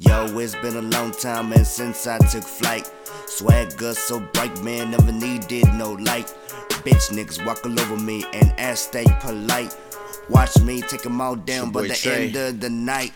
Yo, it's been a long time, and since I took flight. Swagger so bright, man, never needed no light. Bitch niggas walk all over me and ask stay polite. Watch me take them all down by the Trey. end of the night.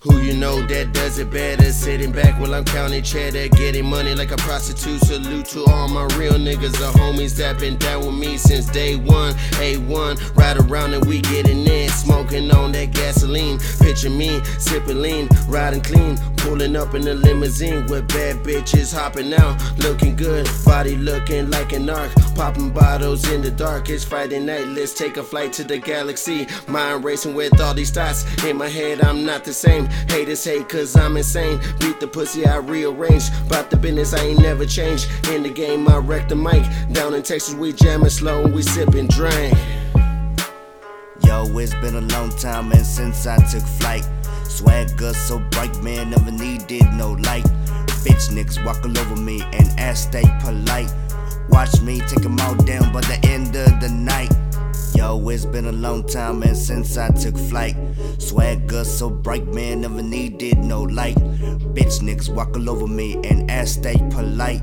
Who you know that does it better? Sitting back while I'm counting cheddar, getting money like a prostitute. Salute to all my real niggas, the homies that been down with me since day one. A1, ride around and we getting in, smoking gasoline. Picture me sipping lean, riding clean, pulling up in the limousine with bad bitches hopping out, looking good, body looking like an arc, popping bottles in the dark. It's Friday night, let's take a flight to the galaxy. Mind racing with all these thoughts in my head, I'm not the same. Haters hate cause I'm insane. Beat the pussy, I rearrange. About the business, I ain't never changed. In the game, I wreck the mic. Down in Texas, we jamming slow and we sipping drink. Yo, it's been a long time, and since I took flight. Swagger so bright, man, never needed no light. Bitch niggas walk all over me and ask stay polite. Watch me take them all down by the end of the night. Yo, it's been a long time, and since I took flight. Swagger so bright, man, never needed no light. Bitch niggas walk all over me and ask stay polite.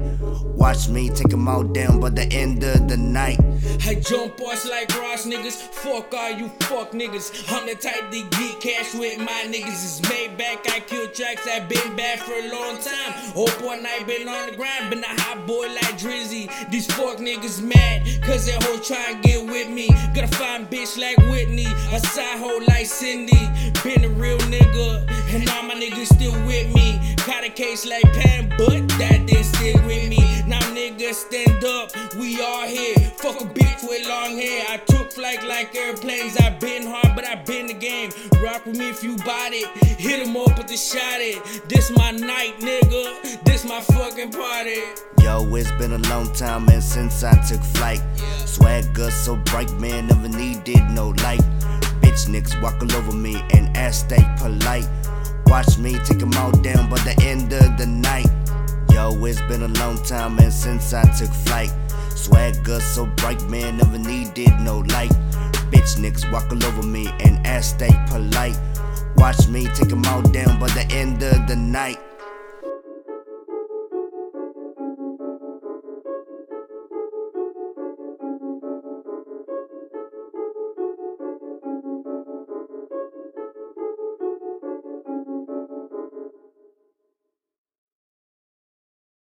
Watch me take them all down by the end of the night. I jump boss like Ross niggas. Fuck all you fuck niggas. I'm the type to get cash with my niggas. It's made back. I kill tracks. i been bad for a long time. Hope one night been on the grind. Been a hot boy like Drizzy. These fuck niggas mad. Cause they hoes try and get with me. Gotta find bitch like Whitney. A side hoe like Cindy. Been a real nigga. And all my niggas still with me. Caught a case like Pam, but that didn't stick with me. Now niggas stand up, we all here. Fuck a bitch with long hair. I took flight like airplanes. I been hard, but I been the game. Rock with me if you bought it. Hit 'em up with the shot it. This my night, nigga. This my fucking party. Yo, it's been a long time, and since I took flight. Swagger so bright, man, never needed no light. Bitch niggas walk all over me and ask stay polite. Watch me take them all down by the end of the night. Yo, it's been a long time, and since I took flight. Swagger so bright, man, never needed no light. Bitch niggas walk all over me and ask stay polite. Watch me take them all down by the end of the night.